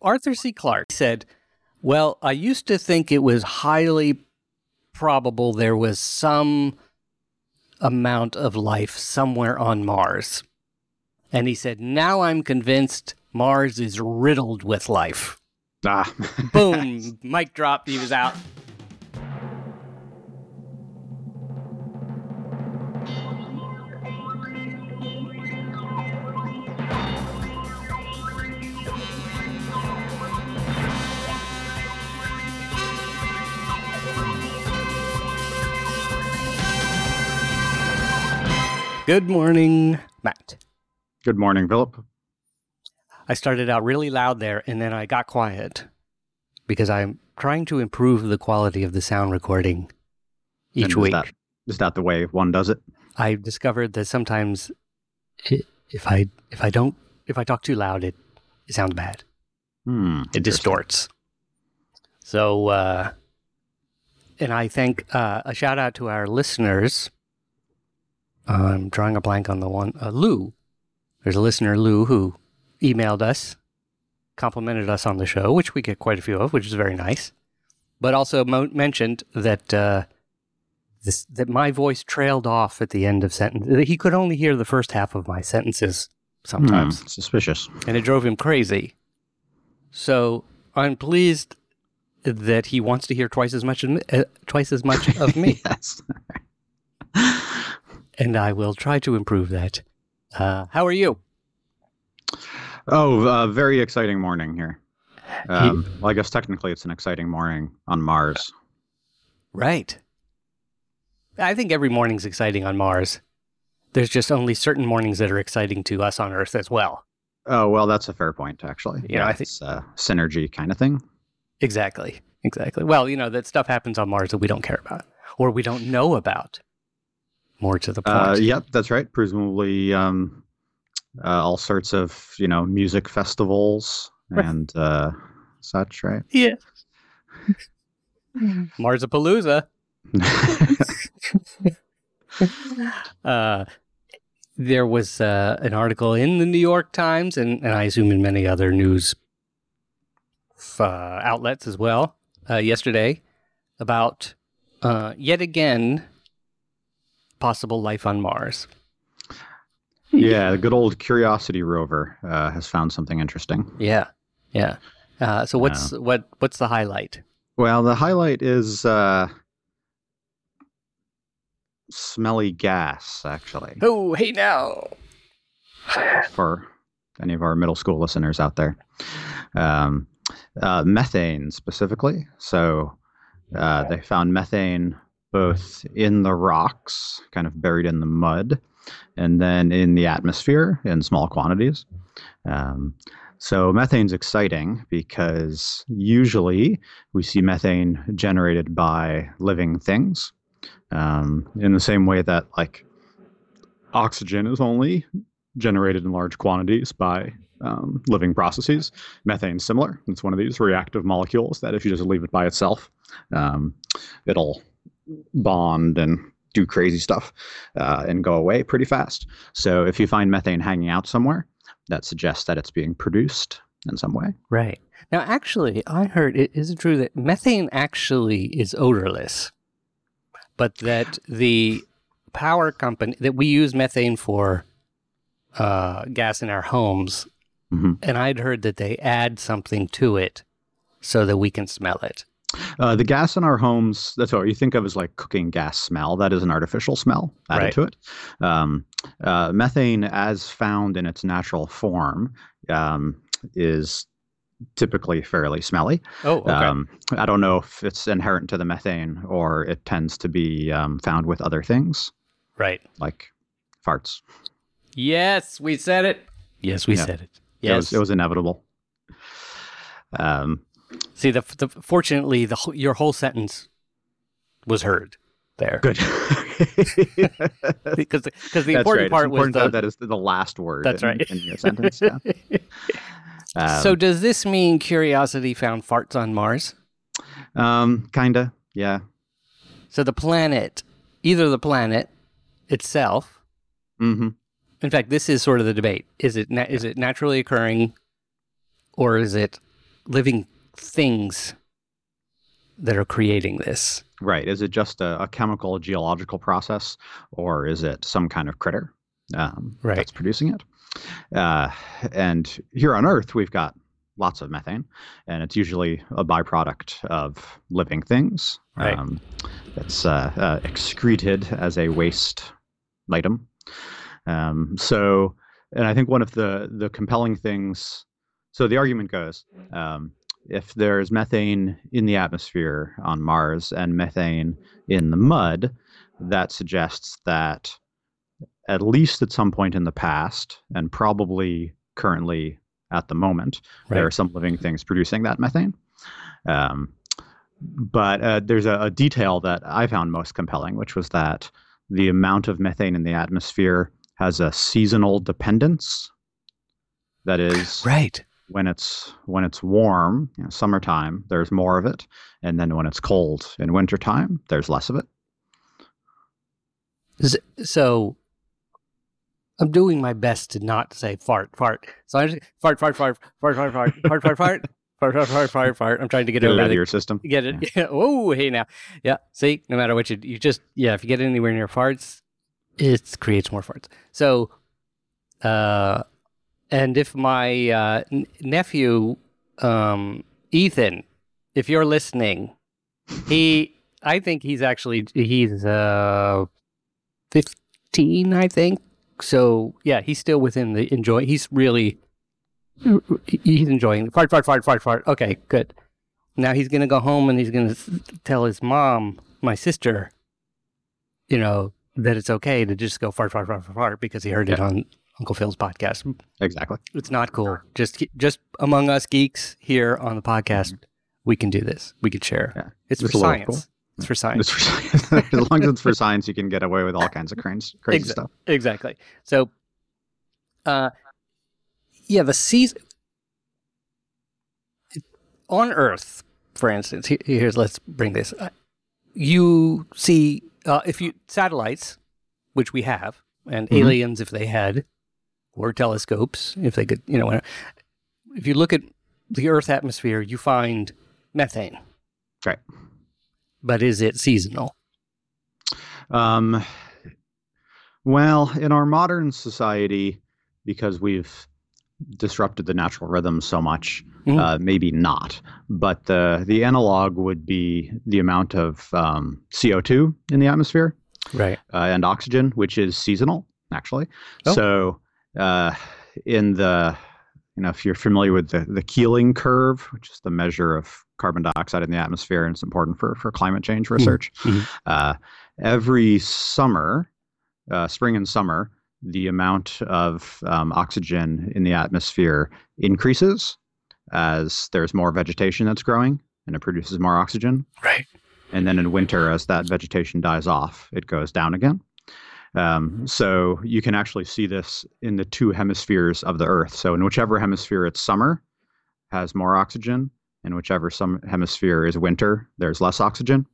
Arthur C. Clarke said, Well, I used to think it was highly probable there was some amount of life somewhere on Mars. And he said, Now I'm convinced Mars is riddled with life. Ah, Boom, mic dropped, he was out. Good morning, Matt. Good morning, Philip. I started out really loud there and then I got quiet because I'm trying to improve the quality of the sound recording each And week. Is that, is that the way one does it? I discovered that sometimes if I if I don't if I talk too loud it it sounds bad. Hmm. It distorts. So uh and I think uh, a shout out to our listeners. I'm drawing a blank on the one uh, Lou. There's a listener Lou who emailed us, complimented us on the show, which we get quite a few of, which is very nice. But also mo- mentioned that uh, this that my voice trailed off at the end of sentence. He could only hear the first half of my sentences sometimes Hmm, suspicious. and it drove him crazy. So I'm pleased that he wants to hear twice as much of me, uh, twice as much of me, yes. And I will try to improve that. Uh, how are you? Oh, uh, very exciting morning here. Um, well, I guess technically it's an exciting morning on Mars. Right. I think every morning's exciting on Mars. There's just only certain mornings that are exciting to us on Earth as well. Oh, well, that's a fair point, actually. Yeah, I think- it's a synergy kind of thing. Exactly. Exactly. Well, you know that stuff happens on Mars that we don't care about or we don't know about. More to the point. Uh, yep, that's right. Presumably, um, uh, all sorts of you know music festivals Right. and uh, such, right? Yeah. Marsapalooza. uh, there was uh, an article in the New York Times, and, and I assume in many other news uh, outlets as well, uh, yesterday about uh, yet again possible life on Mars. yeah, the good old Curiosity rover uh, has found something interesting. Yeah, yeah. Uh, so what's what what's the highlight? Well, the highlight is uh, smelly gas, actually, Oh, hey now. for any of our middle school listeners out there. Um, uh, methane specifically. So uh, they found methane both in the rocks, kind of buried in the mud, and then in the atmosphere in small quantities. Um, so methane's exciting because usually we see methane generated by living things, um, in the same way that like oxygen is only generated in large quantities by um, living processes. Methane's similar. It's one of these reactive molecules that if you just leave it by itself, um, it'll bond and do crazy stuff uh, and go away pretty fast. So if you find methane hanging out somewhere, that suggests that it's being produced in some way. Right. Now, actually, I heard it is it true that methane actually is odorless, but that the power company that we use methane for uh, gas in our homes, Mhm. and I'd heard that they add something to it so that we can smell it. Uh, the gas in our homes, that's what you think of as like cooking gas smell. That is an artificial smell added Right. to it. Um, uh, methane, as found in its natural form, um, is typically fairly smelly. Oh, okay. Um, I don't know if it's inherent to the methane or it tends to be um, found with other things right. like farts. Yes, we said it. Yes, we Yeah. said it. It Yes. was, it was inevitable. Um, See, the, the fortunately, the your whole sentence was heard there good. because because the That's important right. part was the, that is the last word. That's in, right. in your sentence. Yeah. Um, so does this mean Curiosity found farts on Mars? um, kinda, yeah. So the planet, either the planet itself, hmm in fact, this is sort of the debate: is it na- is it naturally occurring, or is it living things that are creating this. Right. Is it just a, a chemical geological process, or is it some kind of critter um, Right. that's producing it? Uh, and here on Earth, we've got lots of methane, and it's usually a byproduct of living things. Right. Um, it's uh, uh, excreted as a waste item. Um, so, and I think one of the the compelling things. So the argument goes, um, if there's methane in the atmosphere on Mars and methane in the mud, that suggests that at least at some point in the past, and probably currently at the moment, there are some living things producing that methane. Um, but uh, there's a, a detail that I found most compelling, which was that the amount of methane in the atmosphere has a seasonal dependence. That is, Right. When it's when it's warm, you know, summertime, there's more of it, and then when it's cold in wintertime, there's less of it. So I'm doing my best to not say fart, fart. So I just fart, fart, fart, fart, fart, fart, fart, fart, fart, fart, fart, fart, fart, fart. I'm trying to get Get it over out of the your system. get it. Yeah. Oh, hey now. Yeah. See, no matter what you you just yeah, if you get anywhere near farts, it creates more farts. So, uh, and if my uh, n- nephew, um, Ethan, if you're listening, he, I think he's actually he's uh, fifteen, I think. So yeah, he's still within the enjoy. He's really. He's enjoying fart, fart, fart, fart, fart. Okay, good. Now he's gonna go home and he's gonna tell his mom, my sister, you know, that it's okay to just go fart, fart, fart, fart, fart because he heard it on Uncle Phil's podcast. Exactly. It's not cool. Just just among us geeks here on the podcast, we can do this. We can share. Yeah. It's, for science. cool. It's for science. It's for science. as long as it's for science, you can get away with all kinds of crazy, crazy Exa- stuff. exactly. So, uh, yeah, the season on Earth, for instance. he- Here's let's bring this. Uh, you see, uh, if you satellites, which we have, and Mhm. aliens if they had, or telescopes if they could, you know, if you look at the Earth atmosphere, you find methane. Right. But is it seasonal? Um, well, in our modern society, because we've disrupted the natural rhythm so much, Mhm. uh, maybe not. But the the analog would be the amount of um, CO two in the atmosphere Right. uh, and oxygen, which is seasonal, actually. Oh. So, uh, in the you know, if you're familiar with the, the Keeling curve, which is the measure of carbon dioxide in the atmosphere, and it's important for, for climate change research, mhm. uh, every summer, uh, spring and summer, the amount of um, oxygen in the atmosphere increases as there's more vegetation that's growing and it produces more oxygen. Right. And then in winter, as that vegetation dies off, it goes down again. Um, so you can actually see this in the two hemispheres of the Earth. So in whichever hemisphere it's summer, has more oxygen, and whichever some hemisphere is winter, there's less oxygen.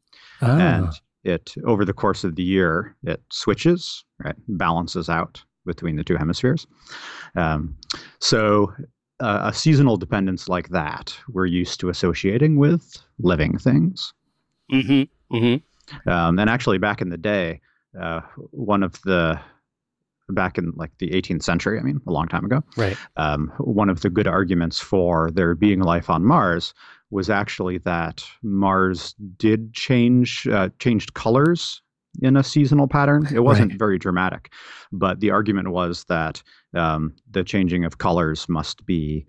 Ah. And it over the course of the year, it switches, right, balances out between the two hemispheres. Um, so uh, a seasonal dependence like that, we're used to associating with living things. Mm-hmm. Mm-hmm. Um, and actually, back in the day, uh, one of the back in like the 18th century, I mean, a long time ago, Right. um, one of the good arguments for there being life on Mars was actually that Mars did change uh, changed colors in a seasonal pattern. It wasn't Right. very dramatic, but the argument was that um, the changing of colors must be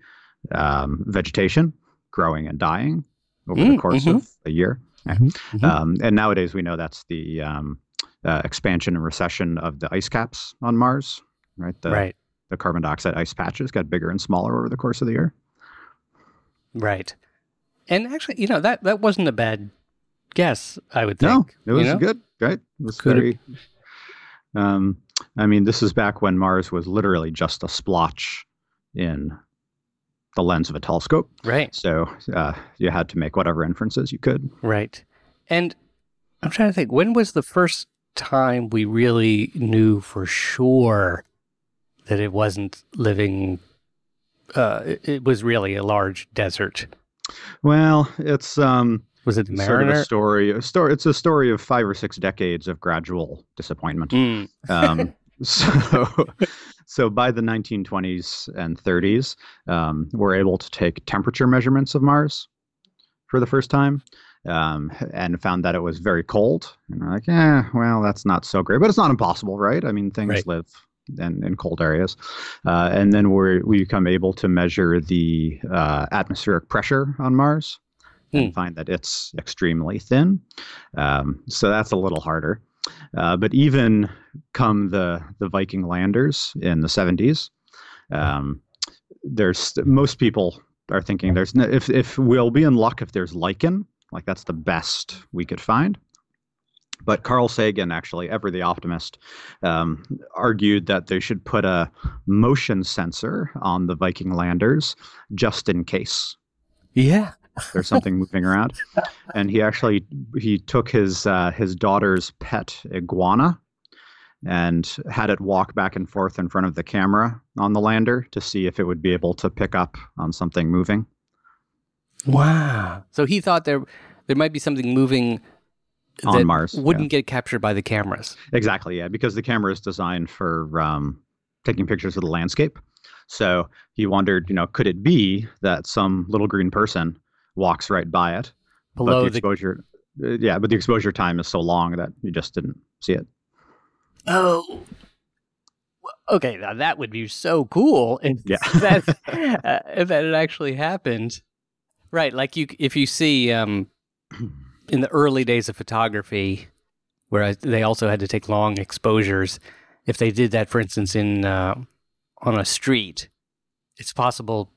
um, vegetation growing and dying over the Mm, course mhm. of a year. Mhm. Um, and nowadays we know that's the um, uh, expansion and recession of the ice caps on Mars, right? The, right. the carbon dioxide ice patches got bigger and smaller over the course of the year. Right. And actually, you know, that that wasn't a bad guess, I would think. No, it was you know? good, right? It was Could very. Um, I mean, this is back when Mars was literally just a splotch in the lens of a telescope. Right. So uh, you had to make whatever inferences you could. Right. And I'm trying to think, when was the first time we really knew for sure that it wasn't living uh it, it was really a large desert. Well, it's um, Was it sort of a story. A story. It's a story of five or six decades of gradual disappointment. Mm. Um, so, so by the 1920s and 30s, um, we're able to take temperature measurements of Mars for the first time, um, and found that it was very cold. And we're like, yeah, well, that's not so great, but it's not impossible, right? I mean, things Right. live in, in cold areas, uh, and then we we become able to measure the uh, atmospheric pressure on Mars. And Hmm. find that it's extremely thin. Um, so that's a little harder. Uh, but even come the the Viking landers in the 70s, um, there's most people are thinking there's no, if if we'll be in luck if there's lichen, like that's the best we could find. But Carl Sagan, actually, ever the optimist, um, argued that they should put a motion sensor on the Viking landers just in case Yeah. there's something moving around. And he actually he took his uh, his daughter's pet iguana and had it walk back and forth in front of the camera on the lander to see if it would be able to pick up on something moving. Wow. So he thought there there might be something moving On that Mars, wouldn't get captured by the cameras. Exactly, yeah, because the camera is designed for um, taking pictures of the landscape. So he wondered, you know, could it be that some little green person walks right by it, Below the the exposure, uh, yeah, but the exposure time is so long that you just didn't see it. Oh. Okay, now that would be so cool if Yeah. that uh, if that had actually happened. Right, like you if you see um in the early days of photography where I, they also had to take long exposures, if they did that for instance in uh, on a street, it's possible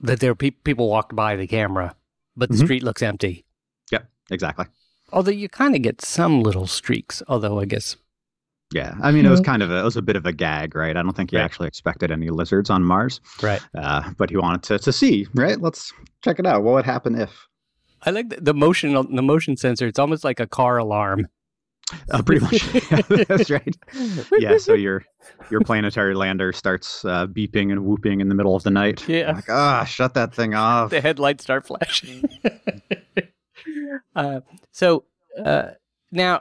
that there pe- people walked by the camera, but the Mhm. street looks empty. Yep, exactly. Although you kind of get some little streaks, although I guess Yeah, I mean, it was Mhm. kind of a, it was a bit of a gag, right? I don't think he Right. actually expected any lizards on Mars, right. uh, but he wanted to to see, right? Let's check it out. What would happen if? I like the, the motion the motion sensor. It's almost like a car alarm. Uh, pretty much, that's right. Yeah, so your your planetary lander starts uh, beeping and whooping in the middle of the night. Yeah. like ah, shut that thing off. the headlights start flashing. uh, so uh, now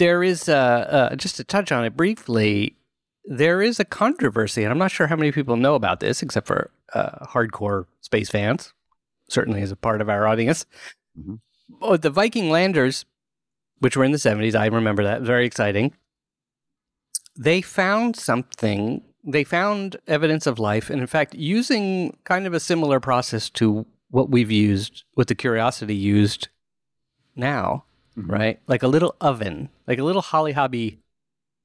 there is uh, just to touch on it briefly. There is a controversy, and I'm not sure how many people know about this, except for uh, hardcore space fans. Certainly, as a part of our audience. Mhm. Oh, the Viking landers, which were in the 70s, I remember that. Very exciting. They found something. They found evidence of life, and in fact, using kind of a similar process to what we've used, what the Curiosity used now, Mhm. right? Like a little oven, like a little Holly Hobbie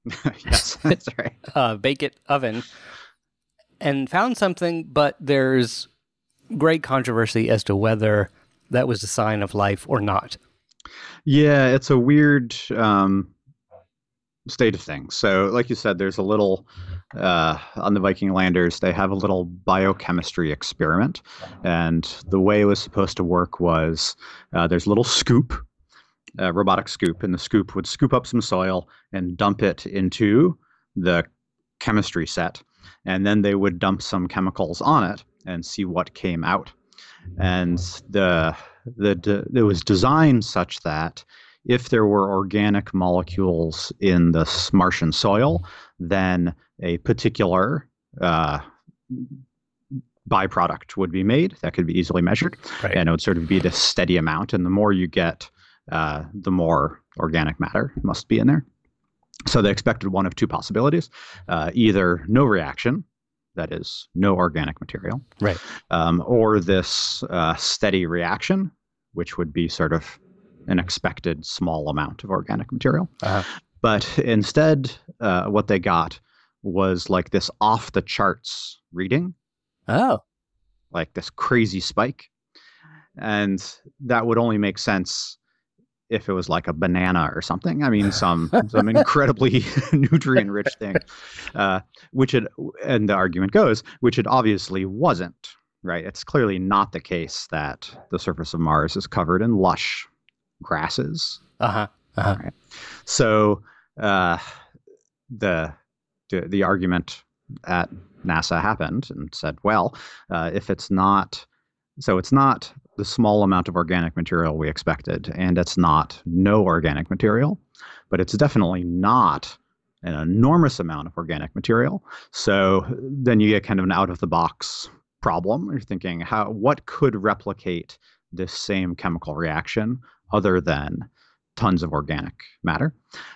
yes, that's right. uh, bake it oven, and found something, but there's great controversy as to whether that was a sign of life or not. Yeah, it's a weird um, state of things. So, like you said, there's a little uh, on the Viking landers. They have a little biochemistry experiment, and the way it was supposed to work was uh, there's a little scoop, a robotic scoop, and the scoop would scoop up some soil and dump it into the chemistry set, and then they would dump some chemicals on it and see what came out. And the the it was designed such that if there were organic molecules in the Martian soil, then a particular uh, byproduct would be made that could be easily measured, Right. and it would sort of be this steady amount. And the more you get, uh, the more organic matter must be in there. So they expected one of two possibilities: uh, either no reaction, that is, no organic material, Right. um, or this uh, steady reaction, which would be sort of an expected small amount of organic material. Uh-huh. But instead, uh, what they got was like this off the charts reading, Oh, like this crazy spike. And that would only make sense if it was like a banana or something. I mean, some some incredibly nutrient rich thing, uh, which it and the argument goes, which it obviously wasn't. Right? It's clearly not the case that the surface of Mars is covered in lush grasses. uh huh. Uh-huh. So uh, the, the the argument at NASA happened and said, well, uh, if it's not So it's not the small amount of organic material we expected, and it's not no organic material, but it's definitely not an enormous amount of organic material. So then you get kind of an out of the box problem. You're thinking, how what could replicate this same chemical reaction other than tons of organic matter?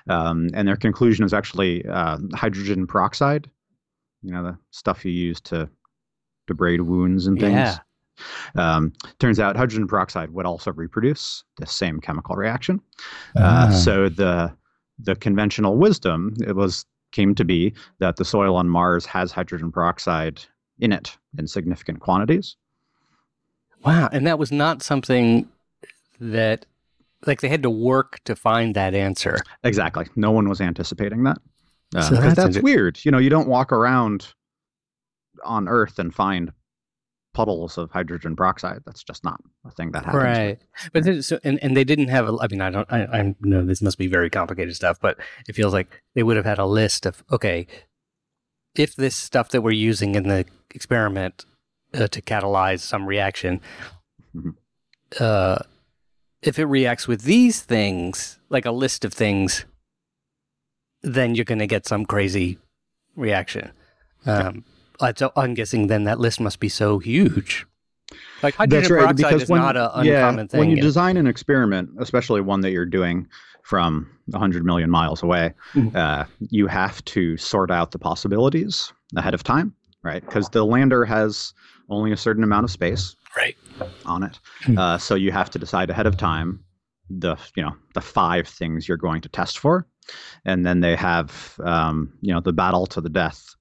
Um, and their conclusion is actually uh, hydrogen peroxide, you know, the stuff you use to debride wounds and things. Yeah. Um, turns out hydrogen peroxide would also reproduce the same chemical reaction. Uh, Ah. so the the conventional wisdom it was came to be that the soil on Mars has hydrogen peroxide in it in significant quantities. Wow. And that was not something that, like, they had to work to find that answer. Exactly. No one was anticipating that. Uh, So 'cause that's that's inter- weird. You know, you don't walk around on Earth and find puddles of hydrogen peroxide. That's just not a thing that happens. Right. But then, so, and, and they didn't have a, I mean, I don't, I, I know this must be very complicated stuff, but it feels like they would have had a list of, okay, if this stuff that we're using in the experiment uh, to catalyze some reaction, Mhm. uh, if it reacts with these things, like a list of things, then you're going to get some crazy reaction. Um, I- so I'm guessing then that list must be so huge. Like hydrogen peroxide is not an uncommon thing. When you design an experiment, especially one that you're doing from 100 million miles away, Mhm. uh, you have to sort out the possibilities ahead of time, right? Because the lander has only a certain amount of space Right. on it. Hmm. Uh, so you have to decide ahead of time the you know the five things you're going to test for, and then they have um, you know the battle to the death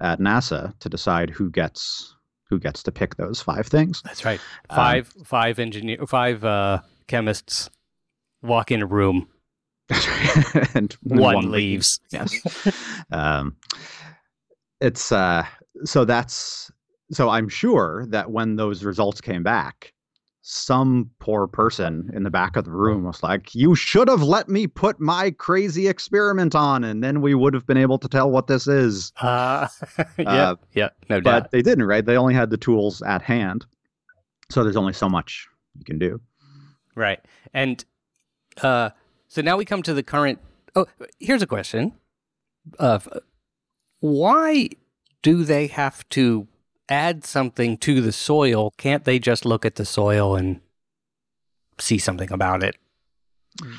at NASA to decide who gets who gets to pick those five things. That's right. Um, Five five engineer five uh, chemists walk in a room. and One, leaves. Yes. um, it's uh, so that's so I'm sure that when those results came back, some poor person in the back of the room was like, "You should have let me put my crazy experiment on, and then we would have been able to tell what this is." Uh, yeah, Uh, yeah, no But doubt. they didn't, right? They only had the tools at hand, so there's only so much you can do. Right. And uh, so now we come to the current. Oh, here's a question: of Why do they have to add something to the soil? Can't they just look at the soil and see something about it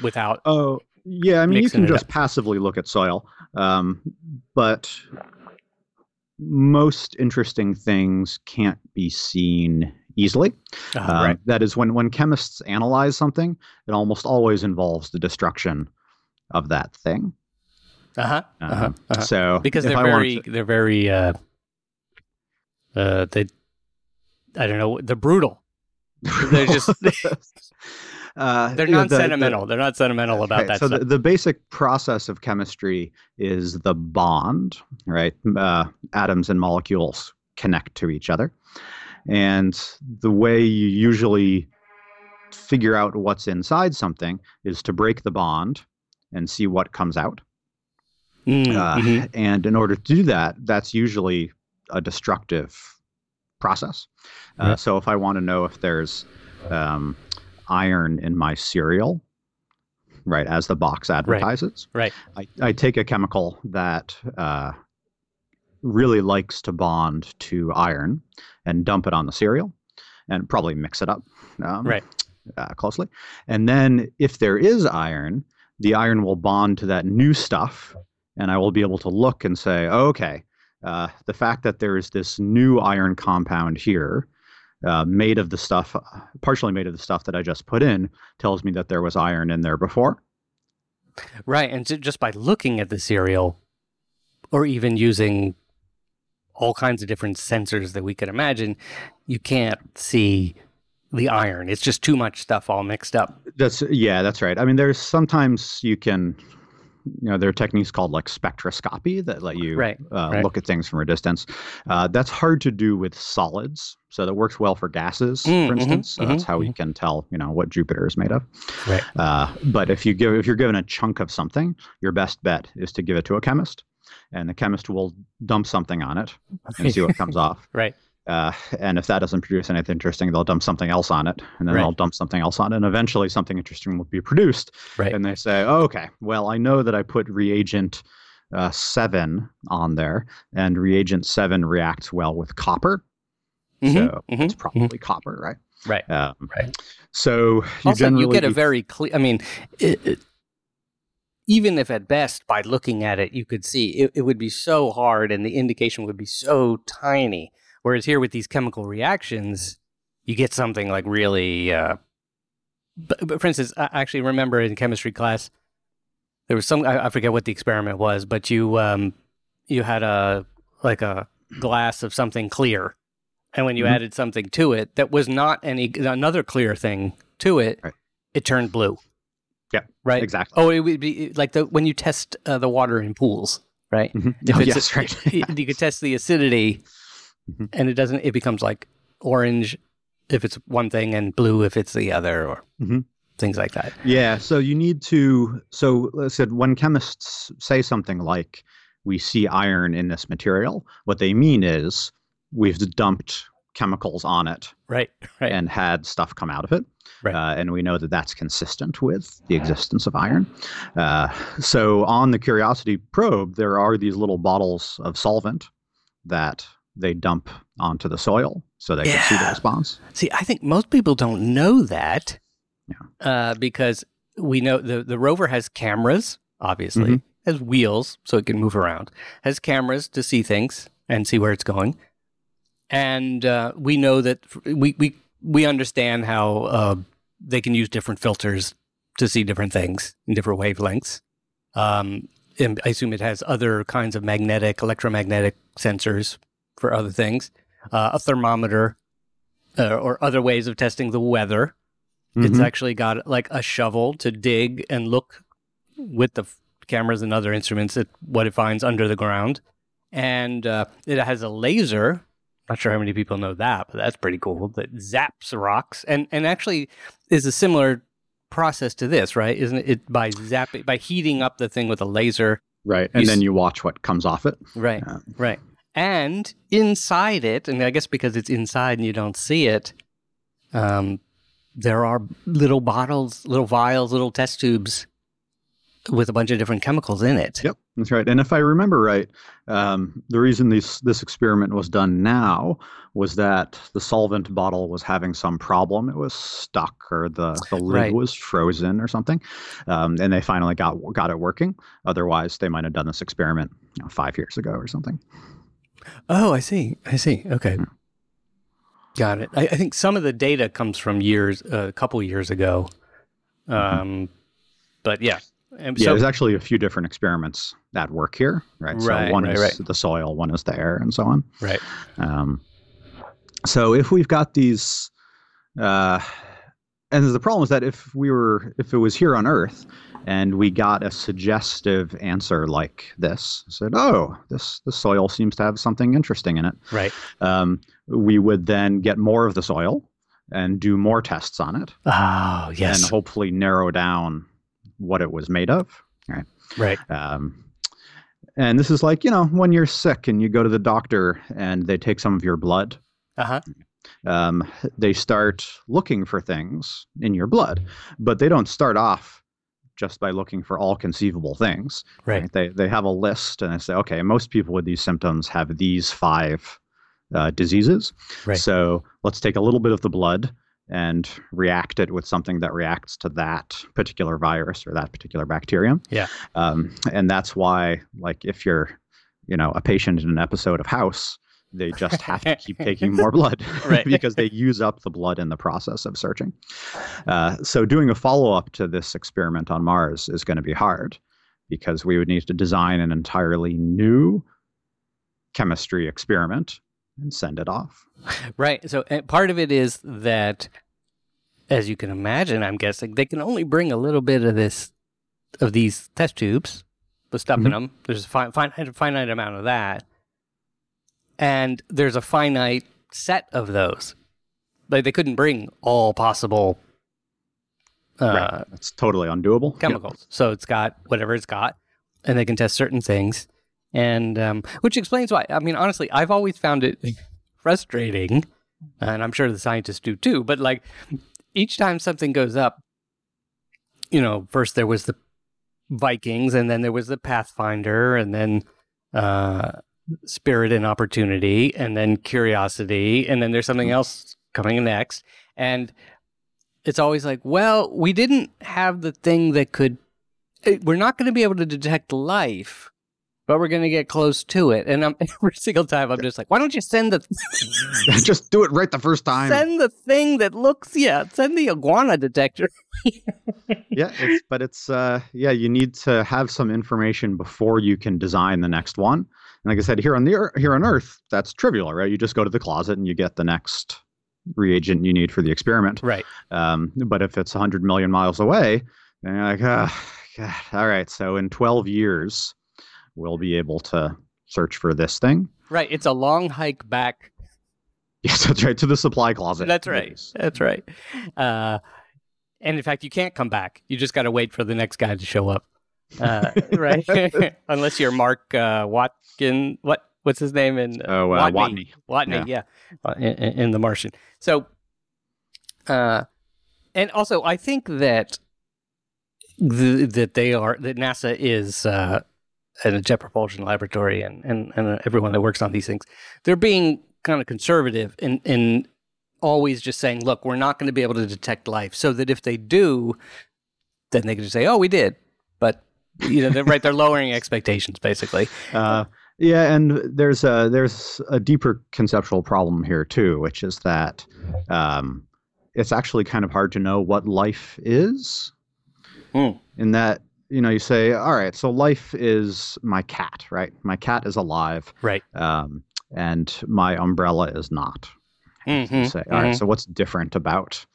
without? Oh, yeah. I mean, you can just passively look at soil, um, but most interesting things can't be seen easily. Uh, Um, right. That is, when when chemists analyze something, it almost always involves the destruction of that thing. Uh huh. Um, Uh-huh, uh-huh. So because they're very to- they're very uh uh they I don't know they're brutal. They're just uh, they're not the- the- sentimental. they're not sentimental about Okay, that so stuff. the, the basic process of chemistry is the bond, right? Uh, atoms and molecules connect to each other, and the way you usually figure out what's inside something is to break the bond and see what comes out. Mm, Uh, mhm. And in order to do that, that's usually a destructive process. Uh. So if I want to know if there's um, iron in my cereal, right, as the box advertises, Right. I, I take a chemical that uh, really likes to bond to iron and dump it on the cereal and probably mix it up um, Right. uh, closely. And then if there is iron, the iron will bond to that new stuff, and I will be able to look and say, okay, uh, the fact that there is this new iron compound here, uh, made of the stuff, partially made of the stuff that I just put in, tells me that there was iron in there before. Right. And just by looking at the cereal or even using all kinds of different sensors that we could imagine, you can't see the iron. It's just too much stuff all mixed up. That's yeah, that's right. I mean, there's sometimes you can, you know, there are techniques called like spectroscopy that let you Right, uh, right. look at things from a distance. Uh, that's hard to do with solids, so that works well for gases, Mm, for mhm, instance. So that's mhm, how we can tell, you know, what Jupiter is made of. Right. Uh, but if you give if you're given a chunk of something, your best bet is to give it to a chemist, and the chemist will dump something on it and see what comes off. Right. Uh, and if that doesn't produce anything interesting, they'll dump something else on it, and then Right. they'll dump something else on it, and eventually something interesting will be produced. Right. And they say, oh, okay, well, I know that I put reagent uh, seven on there, and reagent seven reacts well with copper, Mhm, so mhm, it's probably copper, right? Right. Um, Right. So you also, generally you get a very clear. I mean, it, it- even if at best by looking at it you could see, it, it would be so hard, and the indication would be so tiny. Whereas here with these chemical reactions, you get something like really. Uh, but, but for instance, I actually remember in chemistry class, there was some I, I forget what the experiment was, but you um, you had a like a glass of something clear, and when you Mhm. added something to it that was not any another clear thing to it, Right. it turned blue. Yeah, Right. exactly. Oh, it would be like the when you test uh, the water in pools, right? Mhm. If Oh, it's yes, right. you could test the acidity, Mhm. and it doesn't. It becomes like orange if it's one thing and blue if it's the other, or Mhm. things like that. Yeah, so you need to. So, like I said, when chemists say something like, we see iron in this material, what they mean is we've dumped chemicals on it Right. Right. and had stuff come out of it. Right. Uh, and we know that that's consistent with the existence of iron. Uh, so, on the Curiosity probe, there are these little bottles of solvent that they dump onto the soil so they can see the response. See, I think most people don't know that. Yeah. Uh, because we know the the rover has cameras, obviously, Mhm. has wheels so it can move around, has cameras to see things and see where it's going, and uh, we know that we we we understand how uh, they can use different filters to see different things in different wavelengths. Um, and I assume it has other kinds of magnetic, electromagnetic sensors for other things, uh, a thermometer, uh, or other ways of testing the weather. It's Mhm. actually got like a shovel to dig and look with the f- cameras and other instruments at what it finds under the ground. And uh, it has a laser. Not sure how many people know that, but that's pretty cool. That zaps rocks and and actually is a similar process to this, right? Isn't it? it by zapping by heating up the thing with a laser, Right. And s- then you watch what comes off it. right? Yeah. Right. And inside it, and I guess because it's inside and you don't see it, um, there are little bottles, little vials, little test tubes with a bunch of different chemicals in it. Yep, that's right. And if I remember right, um, the reason this this experiment was done now was that the solvent bottle was having some problem. It was stuck, or the the lid Right. was frozen, or something. Um, and they finally got got it working. Otherwise, they might have done this experiment you know, five years ago or something. Oh, I see. I see. Okay. Hmm. Got it. I, I think some of the data comes from years, uh, a couple years ago. Um, but yeah. And Yeah, so, there's actually a few different experiments that work here, right? Right, so one right, is right. the soil, one is the air, and so on. right. Um, so if we've got these, uh, and the problem is that if we were, if it was here on Earth, and we got a suggestive answer like this, said, "Oh, this the soil seems to have something interesting in it," Right. um, we would then get more of the soil and do more tests on it, Oh, yes. and hopefully narrow down what it was made of. right. Right. Um, and this is like you know when you're sick and you go to the doctor and they take some of your blood Uh huh. Um, they start looking for things in your blood, but they don't start off just by looking for all conceivable things. Right. They they have a list and they say, okay, most people with these symptoms have these five uh, diseases. Right. So let's take a little bit of the blood and react it with something that reacts to that particular virus or that particular bacterium. Yeah. Um, and that's why, like, if you're, you know, a patient in an episode of House, they just have to keep taking more blood Right. because they use up the blood in the process of searching. Uh, so doing a follow-up to this experiment on Mars is going to be hard because we would need to design an entirely new chemistry experiment and send it off. Right. So uh, part of it is that, as you can imagine, I'm guessing they can only bring a little bit of this, of these test tubes, the stuff in Mhm. them. There's a fi- finite, finite amount of that, and there's a finite set of those. Like they couldn't bring all possible uh, right. That's totally undoable. Yep. chemicals. So it's got whatever it's got, and they can test certain things, and um, which explains why. I mean, honestly, I've always found it frustrating, and I'm sure the scientists do too. But like each time something goes up, you know, first there was the Vikings, and then there was the Pathfinder, and then uh, Spirit and Opportunity, and then Curiosity, and then there's something else coming next, and it's always like, well, we didn't have the thing that could. eh, We're not going to be able to detect life, but we're going to get close to it. And I'm, every single time, I'm just like, why don't you send the Just do it right the first time. send the thing that looks yeah, send the iguana detector. yeah, it's, but it's uh, yeah, you need to have some information before you can design the next one. And like I said, here on the here on Earth, that's trivial, right? You just go to the closet and you get the next reagent you need for the experiment. Right. Um, but if it's 100 million miles away, then you're like, ah, God, all right. So in 12 years, we'll be able to search for this thing. Right. It's a long hike back. Yes, that's right. To the supply closet. That's right. That's right. Uh, and in fact, you can't come back. You just got to wait for the next guy to show up. Uh, right. Unless you're Mark uh, Watkin. What? What's his name? In Oh, uh, Watney. Watney, yeah, Uh, in, in The Martian. So, uh, and also, I think that the, that they are that NASA is uh, and a jet propulsion laboratory and and and everyone that works on these things, they're being kind of conservative in in always just saying, look, we're not going to be able to detect life, so that if they do, then they can just say, oh, we did, but. You know, they're right. They're lowering expectations, basically. Uh, yeah, and there's a there's a deeper conceptual problem here too, which is that um, it's actually kind of hard to know what life is. Hmm. In that, you know, you say, all right, so life is my cat, right? My cat is alive, Right. um, and my umbrella is not. You Mhm, say, all right, mhm. so what's different about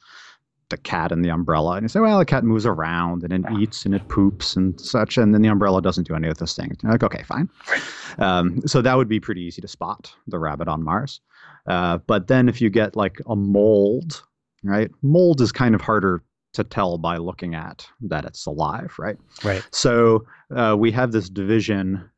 the cat and the umbrella? And you say, well, the cat moves around and it eats and it poops and such, and then the umbrella doesn't do any of those things. You're like, okay, fine. Um, so that would be pretty easy to spot the rabbit on Mars. Uh, but then if you get like a mold, right? Mold is kind of harder to tell by looking at that it's alive, right? Right. So uh, we have this division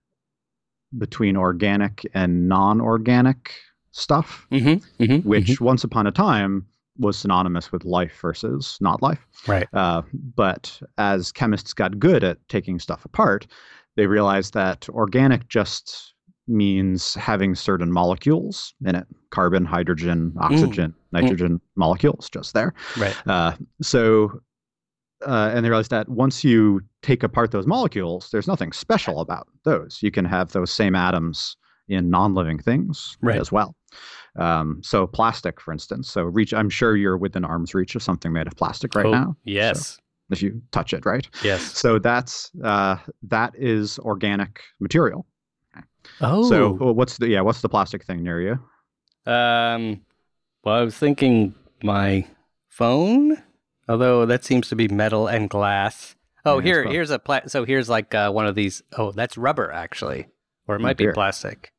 between organic and non-organic stuff Mm-hmm. mm-hmm which once upon a time was synonymous with life versus not life. Right. Uh, but as chemists got good at taking stuff apart, they realized that organic just means having certain molecules in it carbon, hydrogen, oxygen, nitrogen molecules just there. Right. Uh, so, uh, and they realized that once you take apart those molecules, there's nothing special about those. You can have those same atoms in non-living things Right. as well. Um, so plastic, for instance. So reach. I'm sure you're within arm's reach of something made of plastic right Oh, now. Yes. If you touch it, right? Yes. So that's uh, that is organic material. Oh. So what's the yeah? What's the plastic thing near you? um, well, I was thinking my phone, although that seems to be metal and glass. Oh, Yeah, here, here's a pla- so here's like uh, one of these. Oh, that's rubber actually, or it Oh, might be plastic.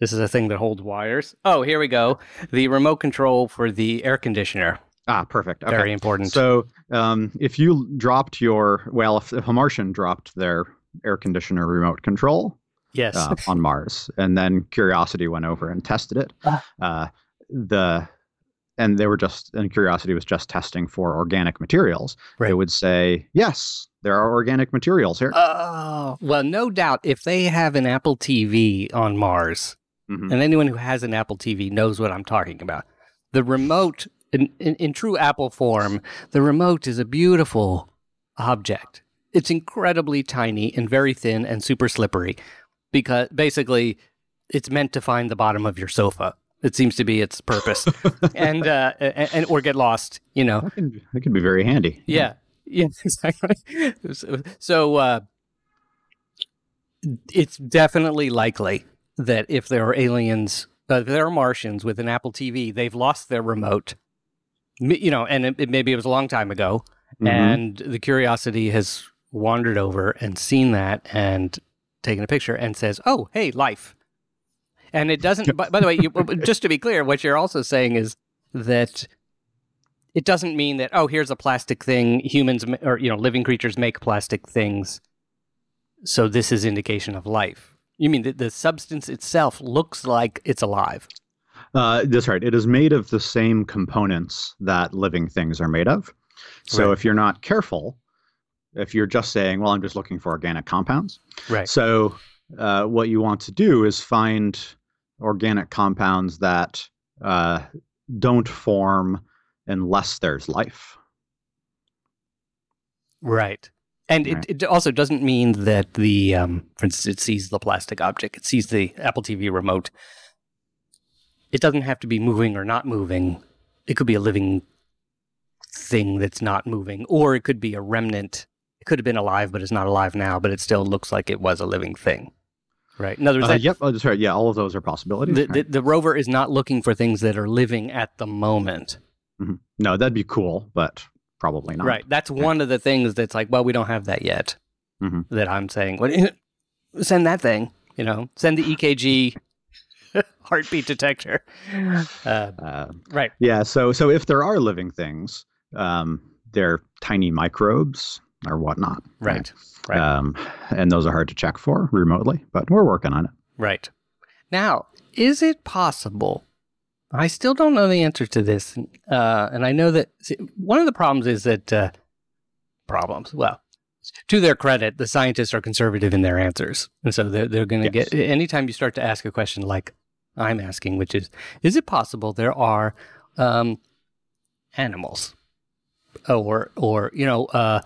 This is a thing that holds wires. Oh, here we go. The remote control for the air conditioner. Ah, perfect. Okay. Very important. So, um, if you dropped your well, if, if a Martian dropped their air conditioner remote control yes. uh, on Mars, and then Curiosity went over and tested it, Ah. uh, the and they were just and Curiosity was just testing for organic materials. They Right. would say, yes, there are organic materials here. Oh, well, no doubt if they have an Apple TV on Mars, Mhm. and anyone who has an Apple TV knows what I'm talking about. The remote, in, in, in true Apple form, the remote is a beautiful object. It's incredibly tiny and very thin and super slippery because basically it's meant to find the bottom of your sofa. It seems to be its purpose, and uh, and, and or get lost. You know, That can, that can be very handy. yeah. Yeah, exactly. So, so uh, it's definitely likely that if there are aliens, uh, if there are Martians with an Apple TV, they've lost their remote. You know, and it, it, maybe it was a long time ago, Mhm. and the curiosity has wandered over and seen that and taken a picture and says, "Oh, hey, life." And it doesn't. by, by the way, you, just to be clear, what you're also saying is that it doesn't mean that oh, here's a plastic thing. Humans or you know, living creatures make plastic things, so this is indication of life. You mean that the substance itself looks like it's alive? Uh, that's right. It is made of the same components that living things are made of. So Right. if you're not careful, if you're just saying, "Well, I'm just looking for organic compounds," Right. so uh, what you want to do is find organic compounds that uh, don't form unless there's life. Right. And Right. it, it also doesn't mean that the, um, for instance, it sees the plastic object, it sees the Apple TV remote. It doesn't have to be moving or not moving. It could be a living thing that's not moving, or it could be a remnant. It could have been alive, but it's not alive now, but it still looks like it was a living thing. Right. In other words, Uh, that- yep, oh, right. Yeah, all of those are possibilities. the, right? the, the rover is not looking for things that are living at the moment. no, that'd be cool, but probably not. Right. That's one of the things that's like, well, we don't have that yet. Mhm. That I'm saying, well, send that thing. You know, send the EKG heartbeat detector. Uh, Uh, right. yeah. So, so if there are living things, um, they're tiny microbes or whatnot. Right. Right. Um, and those are hard to check for remotely, but we're working on it. Right. Now, is it possible? I still don't know the answer to this, uh, and I know that see, one of the problems is that uh, problems. Well, to their credit, the scientists are conservative in their answers, and so they're they're going to Yes. get anytime you start to ask a question like I'm asking, which is, is it possible there are um, animals, or or you know. Uh,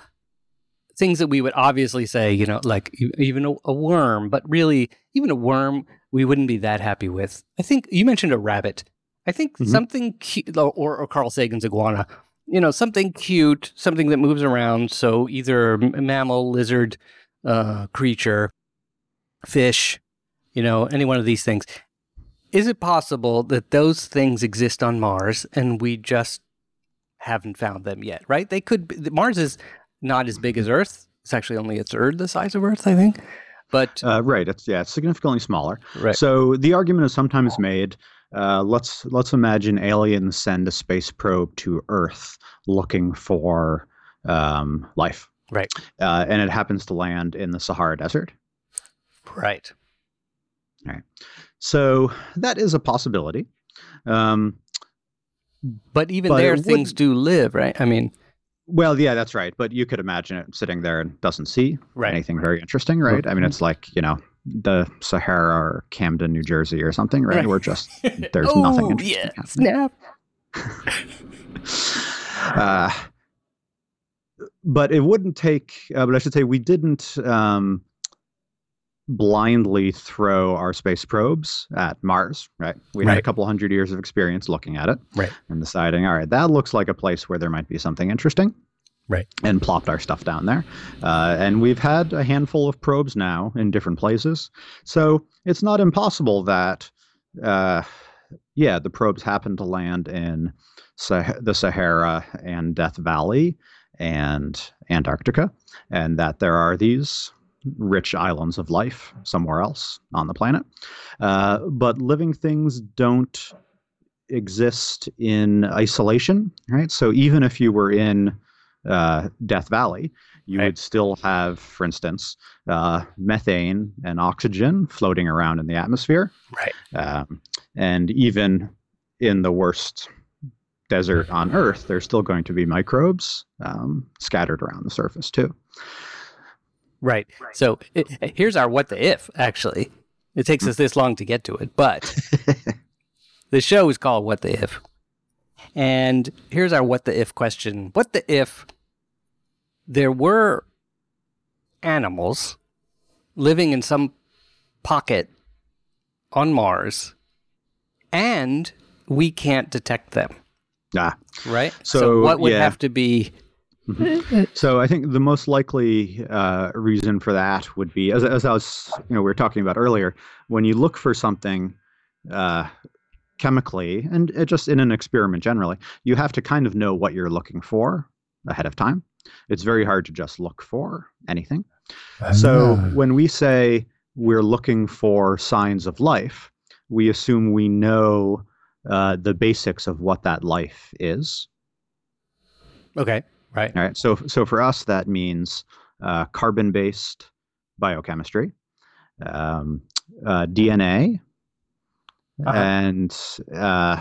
things that we would obviously say, you know, like even a, a worm, but really, even a worm, we wouldn't be that happy with. I think you mentioned a rabbit. I think Mhm. something cute, or, or Carl Sagan's iguana, you know, something cute, something that moves around. So either m- mammal, lizard, uh, creature, fish, you know, any one of these things. Is it possible that those things exist on Mars and we just haven't found them yet? Right? They could. Be, Mars is not as big as Earth. It's actually only a third the size of Earth, I think. But Uh, right. It's yeah, it's significantly smaller. right, So the argument is sometimes made. Uh, let's let's imagine aliens send a space probe to Earth looking for um, life, right, uh, and it happens to land in the Sahara Desert. right, So that is a possibility. Um, but even But there, things do live, right? I mean, well, yeah, that's right. But you could imagine it sitting there and doesn't see right, anything very interesting, right? I mean, it's like you know the Sahara or Camden, New Jersey, or something, right? Right. We're just there's oh, nothing interesting yeah, happening. snap. uh, but it wouldn't take. Uh, but I should say we didn't um, blindly throw our space probes at Mars. Right, we had a couple hundred years of experience looking at it, Right. and deciding, all right, that looks like a place where there might be something interesting. Right. And plopped our stuff down there. Uh, and we've had a handful of probes now in different places. So it's not impossible that, uh, yeah, the probes happen to land in Sah- the Sahara and Death Valley and Antarctica, and that there are these rich islands of life somewhere else on the planet. Uh, but living things don't exist in isolation, right? So even if you were in uh, Death Valley, you Right. would still have, for instance, uh, methane and oxygen floating around in the atmosphere. Right. Um, and even in the worst desert on Earth, there's still going to be microbes um, scattered around the surface too. Right. So it, here's our what the if. Actually, it takes us this long to get to it, but the show is called "What the If," and here's our what the if question: What the if there were animals living in some pocket on Mars, and we can't detect them? Ah, Right. So, what would yeah. have to be? So I think the most likely uh, reason for that would be, as, as I was, you know, we were talking about earlier, when you look for something uh, chemically and it just in an experiment generally, you have to kind of know what you're looking for ahead of time. It's very hard to just look for anything. So when we say we're looking for signs of life, we assume we know uh, the basics of what that life is. Okay. Right. All right. So so for us that means uh, carbon-based biochemistry, um, uh, DNA, Uh-huh. and uh,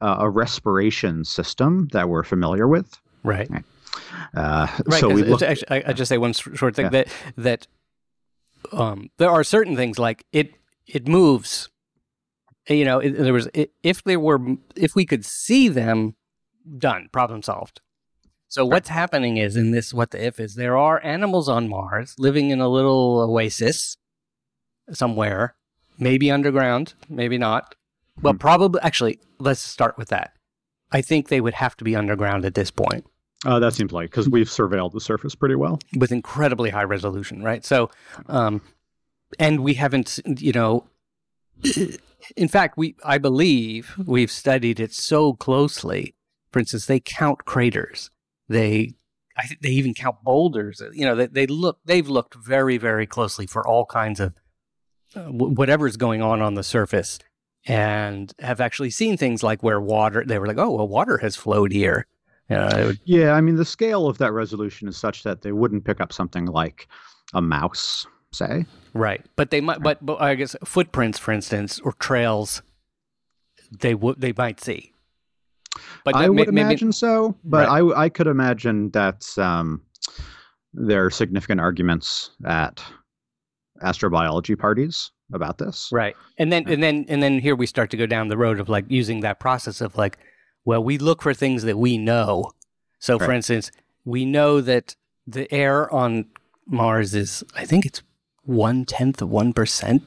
a a respiration system that we're familiar with. Right. Uh, Right. so we look. actually, I, I just say one short thing Yeah. that that um, there are certain things like it it moves. You know, it, there was if there were if we could see them, done problem solved. So what's happening is in this what the if is there are animals on Mars living in a little oasis somewhere, maybe underground, maybe not. Well, Hmm. probably actually let's start with that. I think they would have to be underground at this point Uh, that seems like because we've surveilled the surface pretty well. with incredibly high resolution, right? So, um, and we haven't, you know, in fact, we I believe we've studied it so closely. For instance, they count craters. They, I think they even count boulders. You know, they, they look. They've looked very, very closely for all kinds of uh, wh- whatever's going on on the surface, and have actually seen things like where water. They were like, oh, well, water has flowed here. You know, it would- Yeah, I mean the scale of that resolution is such that they wouldn't pick up something like a mouse, say. Right, but they might. But, but I guess footprints, for instance, or trails, they would they might see. But I that may- would maybe- imagine so, but I I could imagine that um, there are significant arguments at astrobiology parties about this. right, and then and then and then here we start to go down the road of like using that process of like, well, we look for things that we know. So, for instance, we know that the air on Mars is, I think it's one tenth of one percent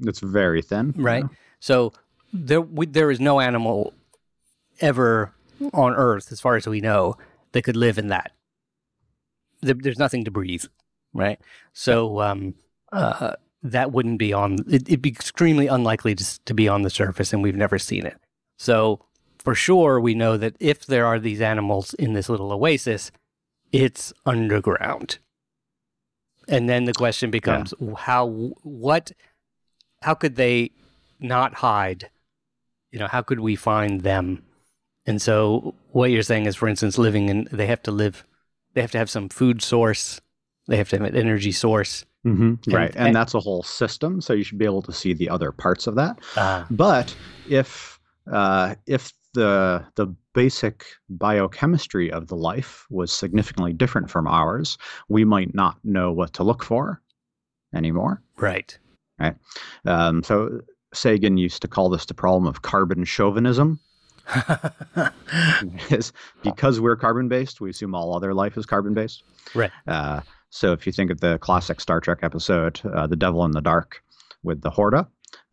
It's very thin. right? yeah. So there we, there is no animal ever on Earth, as far as we know, that could live in that. There, there's nothing to breathe, right? So um, uh, that wouldn't be on. It, it'd be extremely unlikely to, to be on the surface, and we've never seen it. So for sure, we know that if there are these animals in this little oasis, it's underground. And then the question becomes how what how could they not hide? You know, how could we find them? And so what you're saying is for instance living in they have to live they have to have some food source, they have to have an energy source. Mhm, And- right, and, and- that's a whole system. So you should be able to see the other parts of that. Uh, But if uh, if the the basic biochemistry of the life was significantly different from ours, we might not know what to look for anymore. right. Um, so Sagan used to call this the problem of carbon chauvinism. is because we're carbon based, we assume all other life is carbon based. Right. Uh, so if you think of the classic Star Trek episode, uh, "The Devil in the Dark," with the Horta,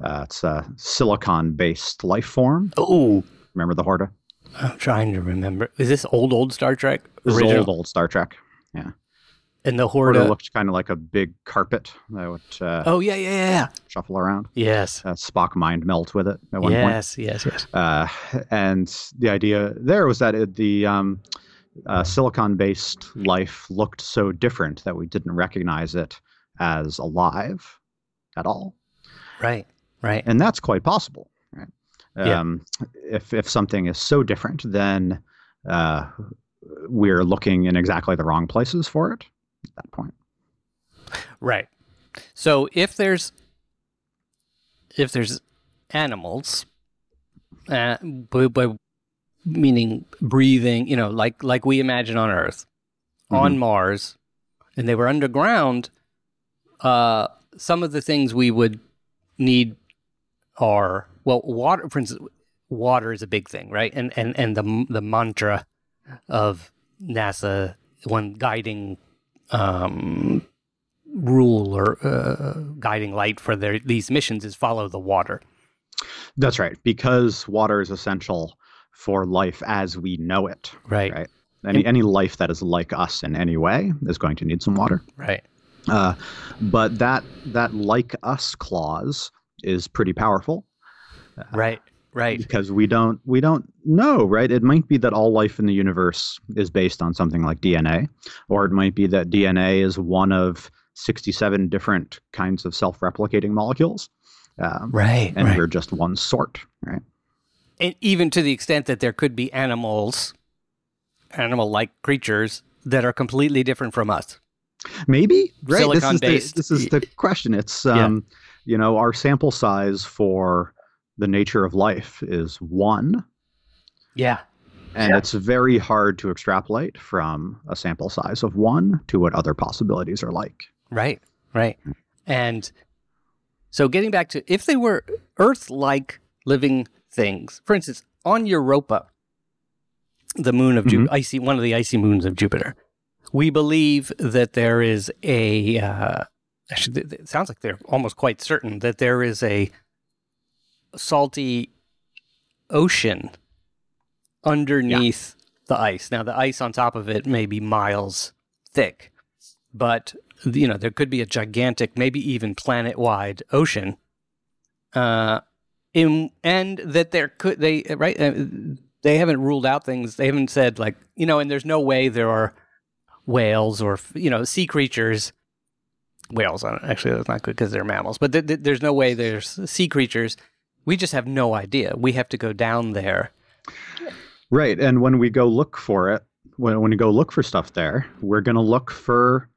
uh, it's a silicon based life form. oh, Remember the Horta? I'm trying to remember. Is this old old Star Trek? This is Original? old old Star Trek. Yeah. And the Horta looked kind of like a big carpet that would uh, oh yeah, yeah, yeah, shuffle around. Yes. Uh, Spock mind meld with it at one point. Yes, yes, yes. Uh, and the idea there was that it, the um, uh, silicon-based life looked so different that we didn't recognize it as alive at all, Right. Right. and that's quite possible. Right? Yeah. Um, If if something is so different, then uh, we're looking in exactly the wrong places for it at that point. Right. So if there's if there's animals, uh, b- b- meaning breathing, you know, like like we imagine on Earth, on Mars, and they were underground, uh, some of the things we would need are well, water. For instance, water is a big thing, right? And and and the the mantra of NASA, one guiding um, rule or uh, guiding light for their these missions is follow the water. That's right, because water is essential for life as we know it. Right. Right. Any any life that is like us in any way is going to need some water. Right. Uh, but that that like us clause is pretty powerful Right. Right. because we don't we don't know right it might be that all life in the universe is based on something like dna or it might be that dna is one of 67 different kinds of self-replicating molecules um, Right. and right. we're just one sort right And even to the extent that there could be animals, animal-like creatures that are completely different from us. maybe right Silicon this is based. the, this is the question it's Yeah. um you know our sample size for the nature of life is one, Yeah. and Yeah. it's very hard to extrapolate from a sample size of one to what other possibilities are like. Right, right. And so getting back to if they were Earth like living things, for instance, on Europa, the moon of Jupiter, icy, one of the icy moons of Jupiter, we believe that there is a, uh, actually, th- th- it sounds like they're almost quite certain that there is a salty ocean underneath the ice. Now, the ice on top of it may be miles thick, but you know there could be a gigantic, maybe even planet-wide ocean. Uh, in and that there could they right uh, they haven't ruled out things. They haven't said like you know, and there's no way there are whales or you know sea creatures. Whales, uh, actually, that's not good because they're mammals. But th- th- there's no way there's sea creatures. We just have no idea. We have to go down there. Right. And when we go look for it, when, when we go look for stuff there, we're going to look for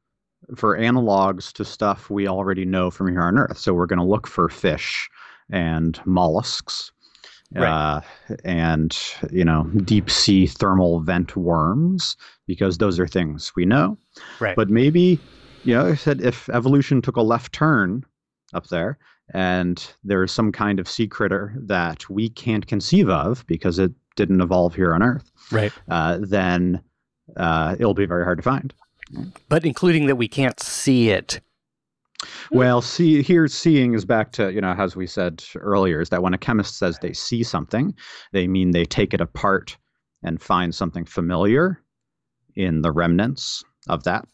for analogs to stuff we already know from here on Earth. So we're going to look for fish and mollusks. Right. Uh, and you know deep sea thermal vent worms because those are things we know Right. but maybe you know i said if evolution took a left turn up there and there's some kind of sea critter that we can't conceive of because it didn't evolve here on earth right. uh, then uh, it'll be very hard to find But including that we can't see it. well see here seeing is back to you know as we said earlier is that when a chemist says they see something they mean they take it apart and find something familiar in the remnants of that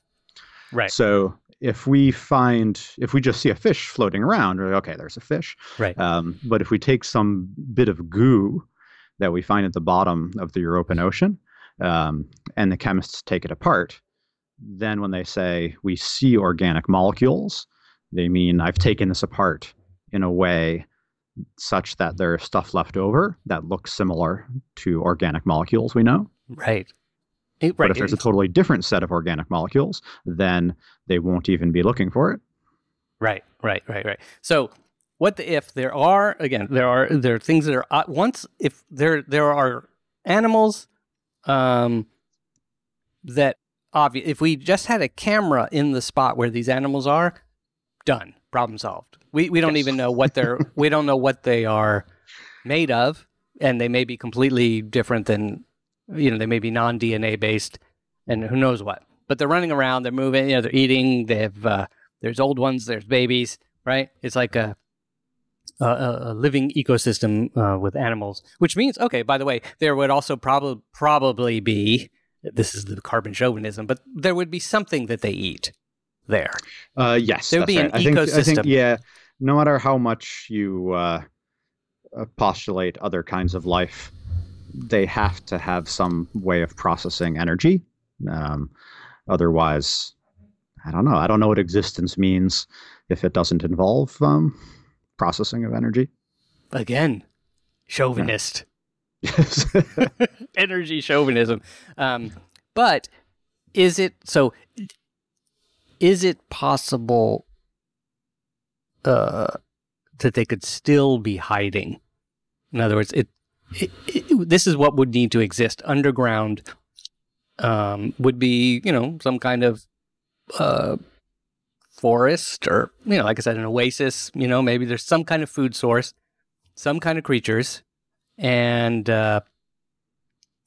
Right. So if we find, if we just see a fish floating around, we're like, okay, there's a fish. Right. Um, but if we take some bit of goo that we find at the bottom of the European Ocean, um, and the chemists take it apart, then when they say we see organic molecules, they mean I've taken this apart in a way such that there's stuff left over that looks similar to organic molecules we know. Right. It- But right. if there's a totally different set of organic molecules, then they won't even be looking for it. Right, right, right, right. So, what the, if there are again there are there are things that are uh, once if there there are animals um that obvious if we just had a camera in the spot where these animals are done problem solved we we don't Yes. even know what they're we don't know what they are made of and they may be completely different than you know they may be non DNA based and who knows what but they're running around they're moving you know they're eating they have uh, there's old ones there's babies right it's like a a, a living ecosystem uh, with animals which means okay by the way there would also probably probably be this is the carbon chauvinism but there would be something that they eat there Uh, yes, There would be right. an I think, I think, ecosystem. yeah, no matter how much you uh, uh, postulate other kinds of life, they have to have some way of processing energy. Um, otherwise, I don't know. I don't know what existence means if it doesn't involve um, processing of energy. again chauvinist Yes. energy chauvinism. Um, but is it so? Is it possible uh, that they could still be hiding? In other words, it, it, it this is what would need to exist underground. Um, would be you know some kind of uh, forest or you know like I said an oasis. You know maybe there's some kind of food source, some kind of creatures, and uh,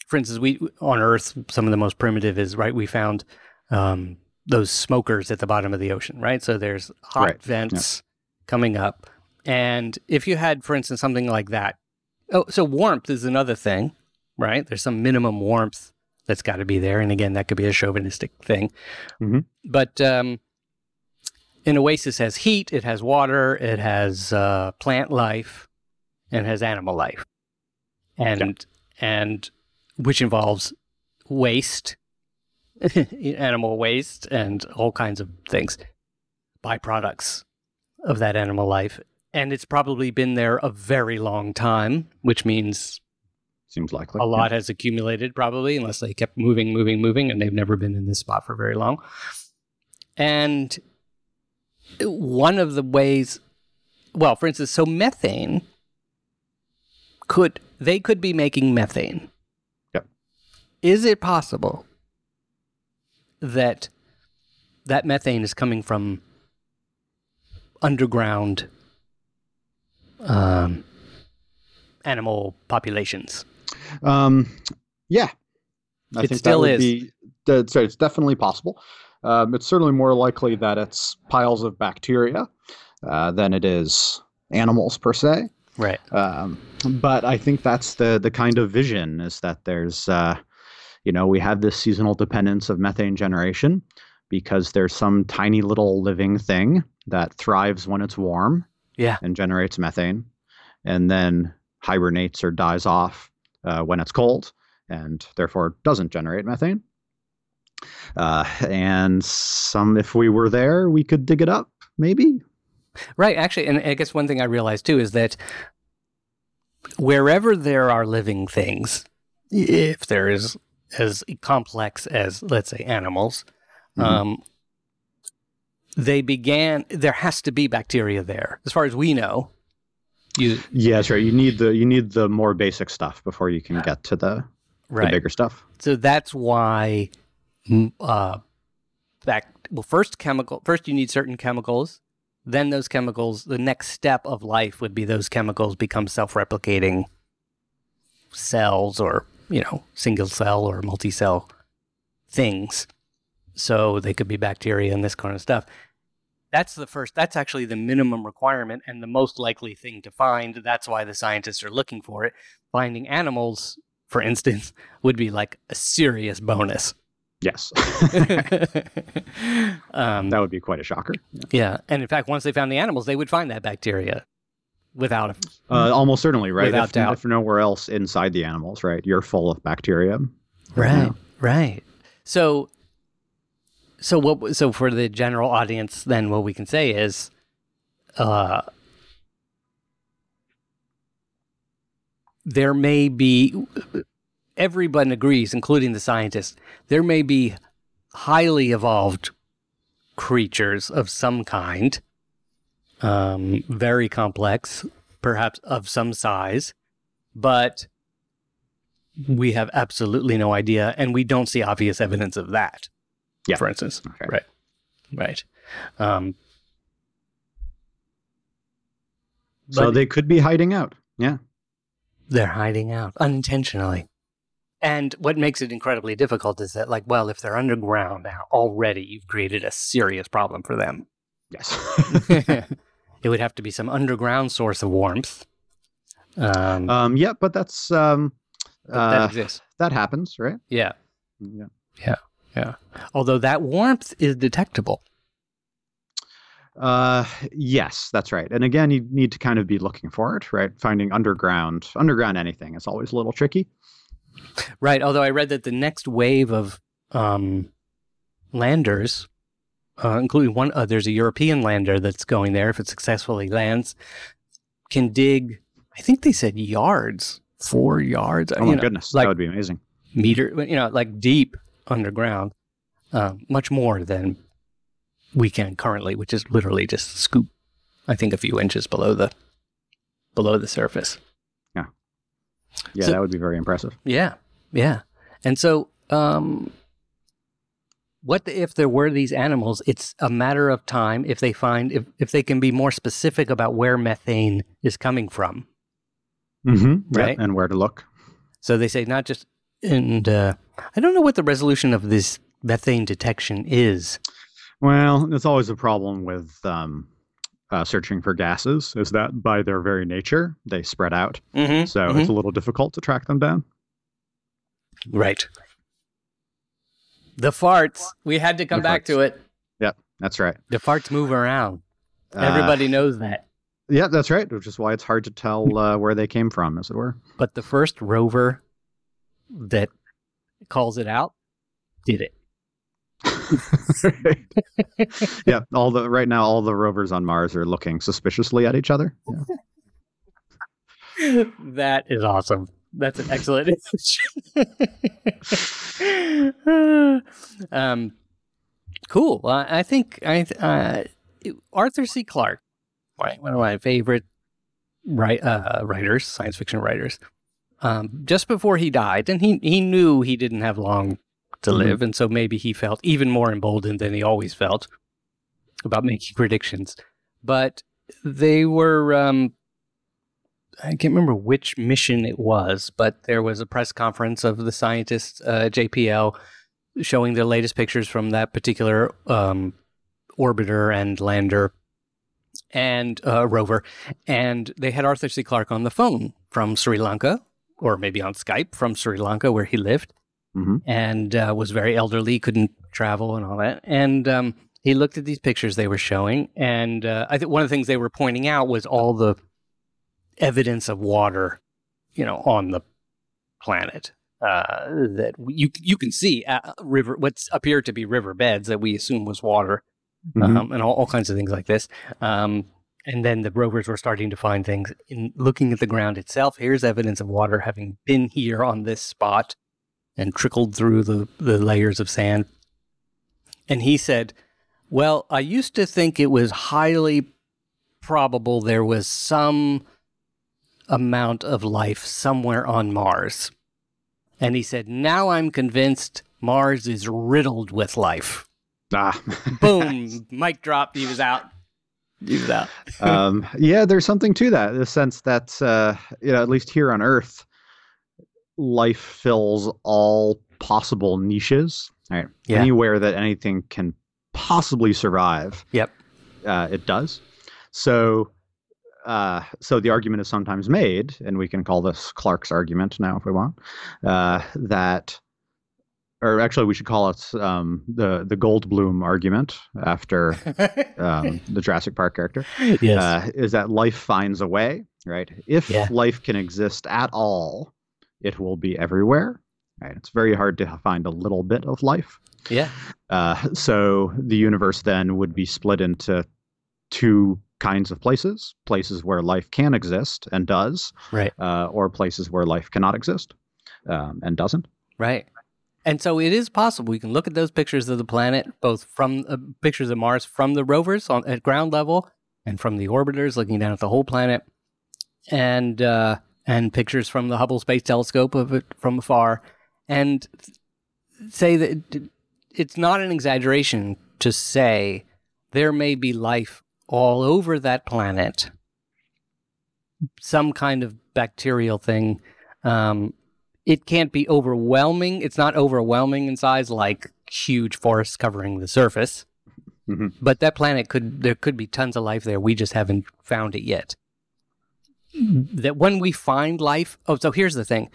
for instance, we on Earth, some of the most primitive is right. We found um, those smokers at the bottom of the ocean, right? So there's hot Right, vents coming up, and if you had, for instance, something like that, oh, so warmth is another thing, right? There's some minimum warmth that's got to be there, and again, that could be a chauvinistic thing. Mhm. But um, an oasis has heat, it has water, it has uh, plant life, and it has animal life, and and which involves waste, animal waste, and all kinds of things, byproducts of that animal life. And it's probably been there a very long time, which means Seems likely. a lot has accumulated, probably, unless they kept moving, moving, moving, and they've never been in this spot for very long. And one of the ways, well, for instance, so methane could they could be making methane. Yep. Is it possible that that methane is coming from underground um, animal populations? Um, yeah, I It think still that would is. Be, that's right, it's definitely possible. Um, it's certainly more likely that it's piles of bacteria uh, than it is animals per se. Right. Um, but I think that's the the kind of vision is that there's, uh, you know, we have this seasonal dependence of methane generation because there's some tiny little living thing that thrives when it's warm Yeah. and generates methane, and then hibernates or dies off uh, when it's cold, and therefore doesn't generate methane. Uh, and some, if we were there, we could dig it up, maybe. Right. Actually, and I guess one thing I realized too is that wherever there are living things, if there is as complex as, let's say, animals, Mhm. um, they began. There has to be bacteria there, as far as we know. You Yeah, that's right. You need the you need the more basic stuff before you can get to the, the bigger stuff. So that's why, mm, uh, back well, first chemical. First, you need certain chemicals. Then those chemicals. The next step of life would be those chemicals become self-replicating cells, or you know, single cell or multi-cell things. So they could be bacteria and this kind of stuff. That's the first. That's actually the minimum requirement and the most likely thing to find. That's why the scientists are looking for it. Finding animals, for instance, would be like a serious bonus. Yes, um, that would be quite a shocker. Yeah. yeah, and in fact, once they found the animals, they would find that bacteria without. A, Uh, almost certainly, right? Without if, doubt. if nowhere else inside the animals, right? You're full of bacteria. right, right. So, so what? So for the general audience, then what we can say is, uh, there may be. Everyone agrees, including the scientists. There may be highly evolved creatures of some kind, um, very complex, perhaps of some size, but we have absolutely no idea, and we don't see obvious evidence of that. Yeah. for instance, Okay. right, right. Um, So they could be hiding out. Yeah. they're hiding out unintentionally. And what makes it incredibly difficult is that, like, well, if they're underground now, already you've created a serious problem for them. Yes. it would have to be some underground source of warmth. Um, um, yeah, but that's um, but that uh, exists. that happens, right? Yeah. Yeah. Yeah. Although that warmth is detectable. Uh, yes, that's right. And again, you need to kind of be looking for it, right? Finding underground, underground anything is always a little tricky. Right. Although I read that the next wave of um, landers, uh, including one, uh, there's a European lander that's going there if it successfully lands, can dig, I think they said yards, four yards. Oh my know, goodness, like- that would be amazing. meter, you know, like deep underground, um, much more than we can currently, which is literally just scoop. I think a few inches below the below the surface. Yeah, So- that would be very impressive. Yeah, yeah. And so, um, what if there were these animals? It's a matter of time if they find if if they can be more specific about where methane is coming from. Mm-hmm. Right. and where to look. So they say not just and uh, I don't know what the resolution of this methane detection is. Well, it's always a problem with um, uh, searching for gases, is that by their very nature, they spread out. Mm-hmm. So it's a little difficult to track them down. Right. The farts. We had to come The back to it. Yep, that's right. The farts move around. Uh, Everybody knows that. yeah, that's right. Which is why it's hard to tell uh, where they came from, as it were. But the first rover that calls it out did it. yeah, all the right now, all the rovers on Mars are looking suspiciously at each other. Yeah. that is awesome. That's an excellent image. um, cool. Well, I think I uh, Arthur C. Clarke, right, one of my favorite write, uh, writers, science fiction writers, um, just before he died, and he he knew he didn't have long to Mhm. live, and so maybe he felt even more emboldened than he always felt about making predictions. But they were. Um, I can't remember which mission it was, but there was a press conference of the scientists, uh, JPL, showing the latest pictures from that particular um, orbiter and lander and uh, rover. And they had Arthur C. Clarke on the phone from Sri Lanka, or maybe on Skype from Sri Lanka, where he lived, Mhm. and uh, was very elderly, couldn't travel and all that. And um, he looked at these pictures they were showing, and uh, I think one of the things they were pointing out was all the evidence of water, you know, on the planet. Uh, that you you can see uh, river what's appeared to be river beds that we assume was water, Mhm. um, and all, all kinds of things like this. Um, and then the rovers were starting to find things in looking at the ground itself. Here's evidence of water having been here on this spot and trickled through the, the layers of sand. And he said, Well, I used to think it was highly probable there was some amount of life somewhere on Mars. And he said, Now I'm convinced Mars is riddled with life. Ah. Boom, mic drop. He was out. Was out. um, yeah, there's something to that. The sense that uh, you know, at least here on Earth, life fills all possible niches. Right. Yeah. Anywhere that anything can possibly survive. Yep. Uh, it does. So. Uh, so the argument is sometimes made, and we can call this Clarke's argument now if we want, uh, that, or actually we should call it um, the the Goldblum argument after um, the Jurassic Park character yes. uh, is that life finds a way, right? If Yeah. life can exist at all, it will be everywhere. Right? It's very hard to find a little bit of life. yeah. Uh, so the universe then would be split into two kinds of places: places where life can exist and does, Right. uh, or places where life cannot exist um, and doesn't. Right. And so it is possible. We can look at those pictures of the planet, both from uh, pictures of Mars from the rovers on at ground level, and from the orbiters looking down at the whole planet, and uh, and pictures from the Hubble Space Telescope of it from afar, and say that it's not an exaggeration to say there may be life all over that planet, some kind of bacterial thing. Um, it can't be overwhelming. It's not overwhelming in size like huge forests covering the surface. Mhm. But that planet could there could be tons of life there. We just haven't found it yet. That when we find life, oh, so here's the thing.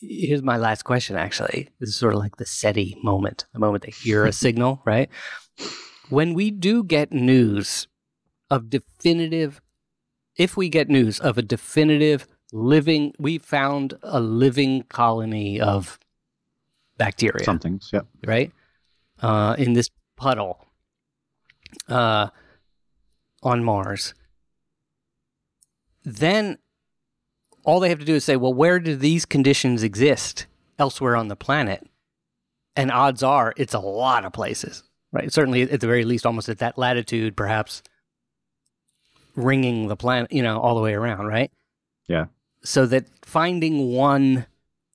Here's my last question. Actually, this is sort of like the SETI moment, the moment they hear a signal, right? When we do get news of definitive, if we get news of a definitive living, we found a living colony of bacteria Some things, yep. right? Uh, in this puddle uh, on Mars. Then all they have to do is say, well, where do these conditions exist elsewhere on the planet? And odds are it's a lot of places, right? Certainly, at the very least, almost at that latitude, perhaps ringing the planet, you know, all the way around, right? Yeah. So that finding one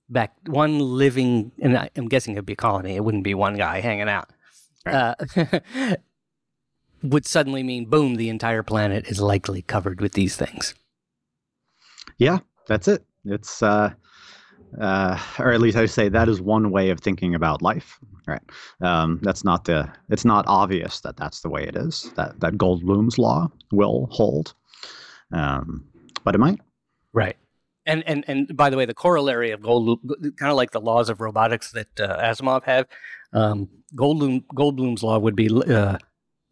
back one living and I, i'm guessing it'd be a colony it wouldn't be one guy hanging out uh, would suddenly mean boom the entire planet is likely covered with these things Yeah, that's it. It's uh, uh, or at least I would say that is one way of thinking about life. Right. Um, that's not the. It's not obvious that that's the way it is. That that Goldblum's law will hold. Um, but it might. right and and and by the way the corollary of gold kind of like the laws of robotics that uh, asimov have um, goldblum goldblum's law would be uh,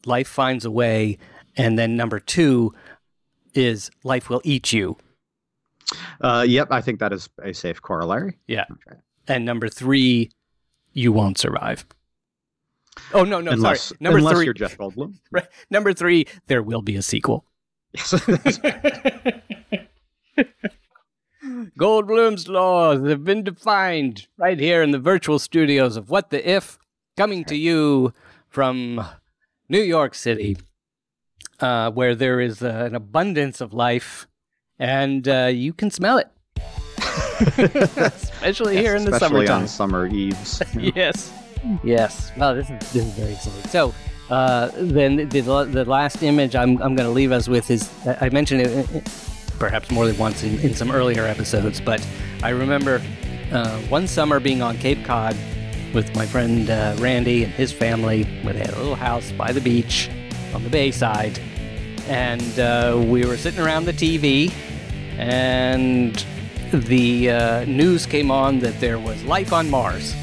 life finds a way and then number two is life will eat you Uh, yep, I think that is a safe corollary. Yeah. Okay. And number three, you won't survive. Oh no, no, unless sorry. Number unless three, you're Jeff Goldblum. right. Number three, there will be a sequel. Yes. Goldblum's laws have been defined right here in the virtual studios of What the If, coming to you from New York City. uh, where there is uh, an abundance of life, and uh, you can smell it, especially here in the Especially summertime. on summer eves. yes, yes. Well, this is this is very exciting. So. Uh, then the, the last image I'm, I'm going to leave us with is I mentioned it perhaps more than once in, in some earlier episodes, but I remember uh, one summer being on Cape Cod with my friend uh, Randy and his family, where they had a little house by the beach on the bayside, and uh, we were sitting around the TV, and the uh, news came on that there was life on Mars,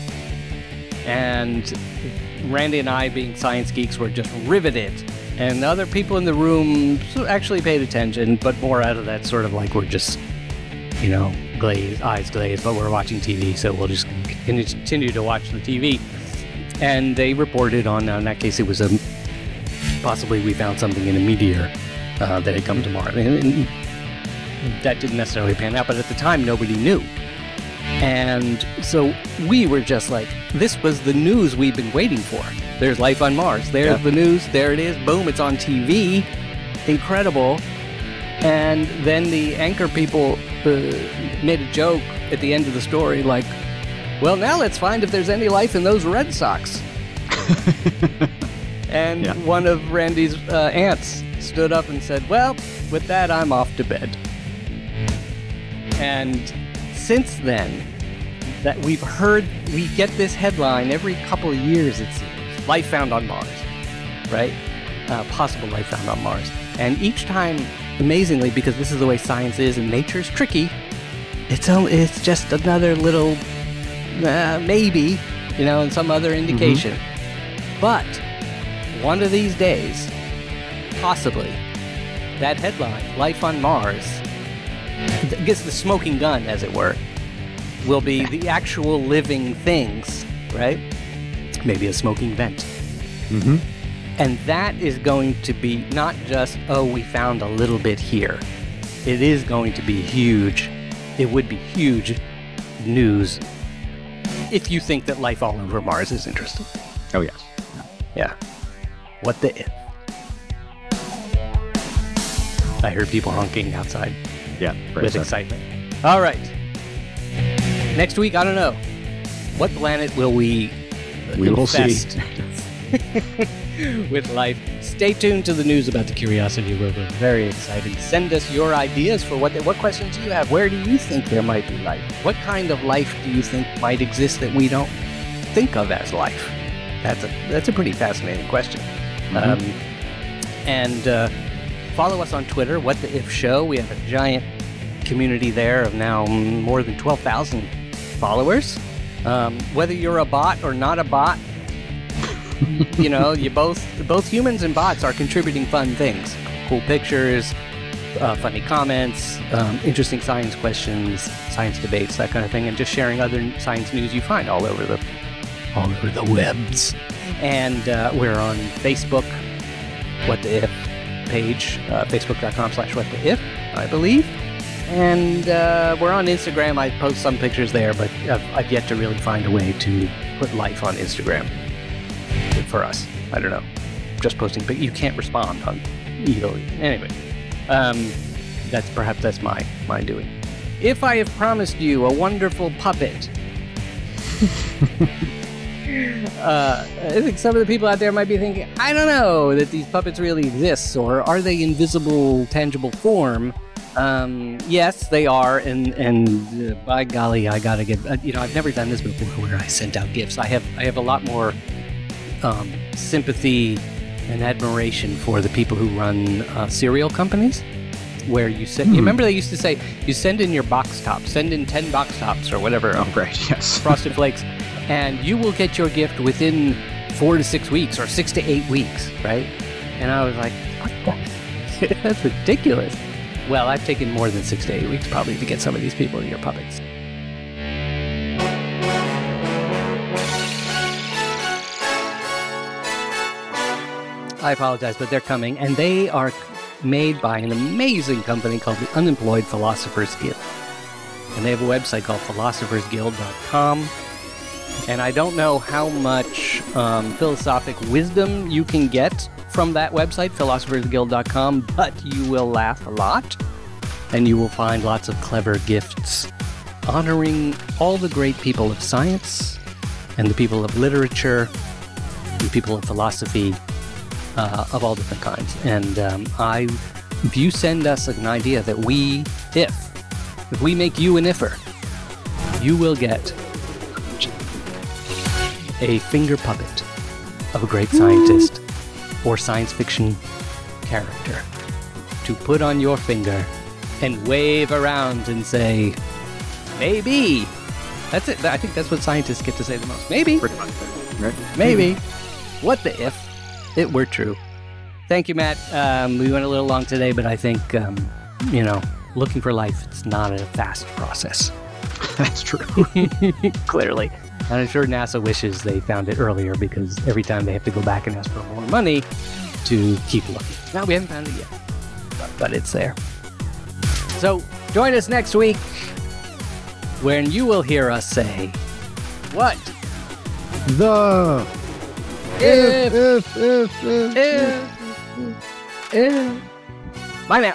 and Randy and I, being science geeks, were just riveted. And other people in the room actually paid attention, but more out of that sort of like we're just, you know, glazed, eyes glazed, but we're watching TV, so we'll just continue to watch the TV. And they reported on, in that case, it was a possibly we found something in a meteor uh, that had come to Mars. And, and that didn't necessarily pan out, but at the time, nobody knew. And so we were just like, this was the news we've been waiting for. There's life on Mars. There's Yeah. the news. There it is. Boom, it's on TV. Incredible. And then the anchor people uh, made a joke at the end of the story like, well, now let's find if there's any life in those Red Sox. and Yeah. one of Randy's uh, aunts stood up and said, well, with that, I'm off to bed. And since then, that we've heard, we get this headline every couple of years, it seems. Life found on Mars, right? Uh, possible life found on Mars. And each time, amazingly, because this is the way science is and nature's tricky, it's, only, it's just another little uh, maybe, you know, and some other indication. But one of these days, possibly, that headline, Life on Mars, I guess the smoking gun, as it were, will be the actual living things, right? Maybe a smoking vent. hmm And that is going to be not just, oh, we found a little bit here. It is going to be huge. It would be huge news if you think that life all over Mars is interesting. Oh, yes. Yeah. What the if? I heard people honking outside Yeah. with excitement. All right. Next week, I don't know. What planet will we We will see. with life? Stay tuned to the news about the Curiosity rover. Very exciting. Send us your ideas for what what questions you have. Where do you think there might be life? What kind of life do you think might exist that we don't think of as life? That's a that's a pretty fascinating question. Um, and uh, follow us on Twitter, What the If Show. We have a giant community there of now more than 12,000 followers. Um, whether you're a bot or not a bot, you know, you both both humans and bots are contributing fun things, cool pictures, uh, funny comments, um, interesting science questions, science debates, that kind of thing, and just sharing other science news you find all over the all over the webs. And uh, we're on Facebook, What the If page, uh, facebook.com slash What the If, I believe. And uh, we're on Instagram. I post some pictures there, but I've, I've yet to really find a way to put life on Instagram for us. I don't know. Just posting, but you can't respond on either. Anyway, um, that's perhaps that's my my doing. If I have promised you a wonderful puppet, uh, I think some of the people out there might be thinking, I don't know that these puppets really exist, or are they invisible, tangible form? Um, yes, they are, and and uh, by golly, I gotta get. Uh, you know, I've never done this before, where I sent out gifts. I have I have a lot more um, sympathy and admiration for the people who run uh, cereal companies, where you send. You Hmm. remember they used to say, you send in your box tops, send in ten box tops or whatever Oh, right. Yes. frosted flakes, and you will get your gift within four to six weeks or six to eight weeks, right? And I was like. That's ridiculous. Well, I've taken more than six to eight weeks probably to get some of these people in your puppets. I apologize, but they're coming, and they are made by an amazing company called the Unemployed Philosophers Guild. And they have a website called philosophersguild.com. And I don't know how much um, philosophic wisdom you can get from that website, philosophersguild.com, but you will laugh a lot and you will find lots of clever gifts honoring all the great people of science and the people of literature and people of philosophy uh, of all different kinds. And um, I, if you send us an idea that we, if, if we make you an ifer, you will get a finger puppet of a great scientist or science fiction character to put on your finger and wave around and say, maybe. That's it. I think that's what scientists get to say the most. Maybe. Pretty much. Right? Maybe. What the if it were true? Thank you, Matt. Um, we went a little long today, but I think, um, you know, looking for life, it's not a fast process. That's true. Clearly. And I'm sure NASA wishes they found it earlier because every time they have to go back and ask for more money to keep looking. Now, we haven't found it yet, but, but it's there. So join us next week when you will hear us say, What? the If, if if if, if. if, if. Bye now.